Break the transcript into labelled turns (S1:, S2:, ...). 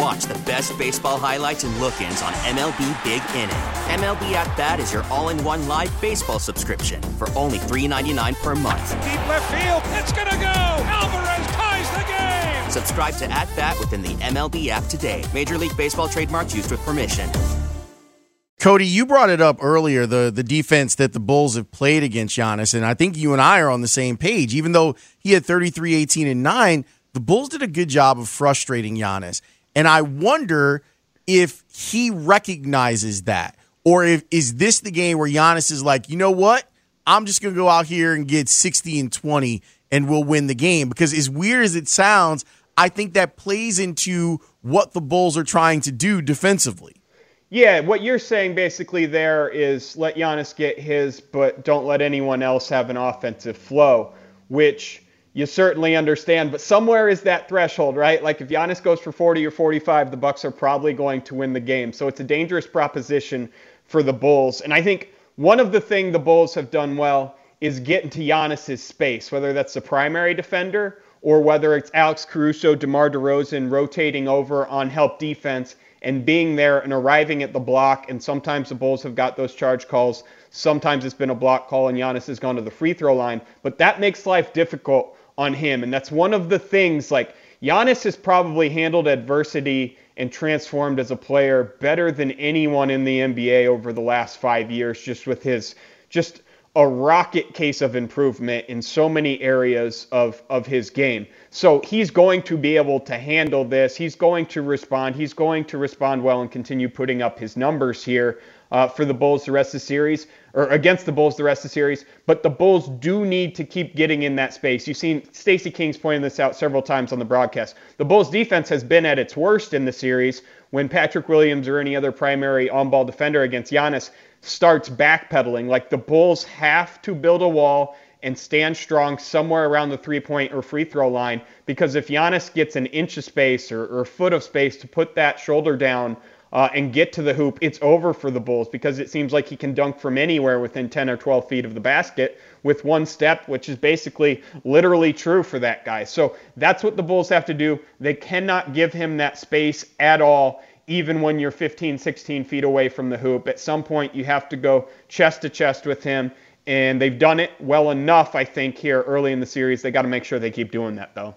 S1: watch the best baseball highlights and look ins on MLB Big Inning. MLB At Bat is your all in one live baseball subscription for only $3.99 per month.
S2: Deep left field, it's going to go. Alvarez ties the game.
S1: Subscribe to At Bat within the MLB app today. Major League Baseball trademarks used with permission.
S3: Cody, you brought it up earlier the the defense that the Bulls have played against Giannis, and I think you and I are on the same page. Even though he had 33, 18, and 9, the Bulls did a good job of frustrating Giannis. And I wonder if he recognizes that. Or if is this the game where Giannis is like, you know what? I'm just gonna go out here and get 60 and 20 and we'll win the game. Because as weird as it sounds, I think that plays into what the Bulls are trying to do defensively.
S4: Yeah, what you're saying basically there is let Giannis get his, but don't let anyone else have an offensive flow, which you certainly understand. But somewhere is that threshold, right? Like if Giannis goes for 40 or 45, the Bucks are probably going to win the game. So it's a dangerous proposition for the Bulls. And I think one of the things the Bulls have done well is get into Giannis's space, whether that's the primary defender or whether it's Alex Caruso, DeMar DeRozan rotating over on help defense and being there and arriving at the block. And sometimes the Bulls have got those charge calls. Sometimes it's been a block call and Giannis has gone to the free throw line. But that makes life difficult on him. And that's one of the things like Giannis has probably handled adversity and transformed as a player better than anyone in the NBA over the last five years, just with his just a rocket case of improvement in so many areas of, of his game. So he's going to be able to handle this. He's going to respond. He's going to respond well and continue putting up his numbers here uh, for the Bulls the rest of the series, or against the Bulls the rest of the series. But the Bulls do need to keep getting in that space. You've seen Stacey King's pointing this out several times on the broadcast. The Bulls defense has been at its worst in the series when Patrick Williams or any other primary on ball defender against Giannis starts backpedaling. Like the Bulls have to build a wall and stand strong somewhere around the three point or free throw line because if Giannis gets an inch of space or, or a foot of space to put that shoulder down uh, and get to the hoop, it's over for the Bulls because it seems like he can dunk from anywhere within 10 or 12 feet of the basket with one step, which is basically literally true for that guy. So that's what the Bulls have to do. They cannot give him that space at all even when you're 15, 16 feet away from the hoop. At some point, you have to go chest to chest with him. And they've done it well enough, I think, here early in the series. They got to make sure they keep doing that, though.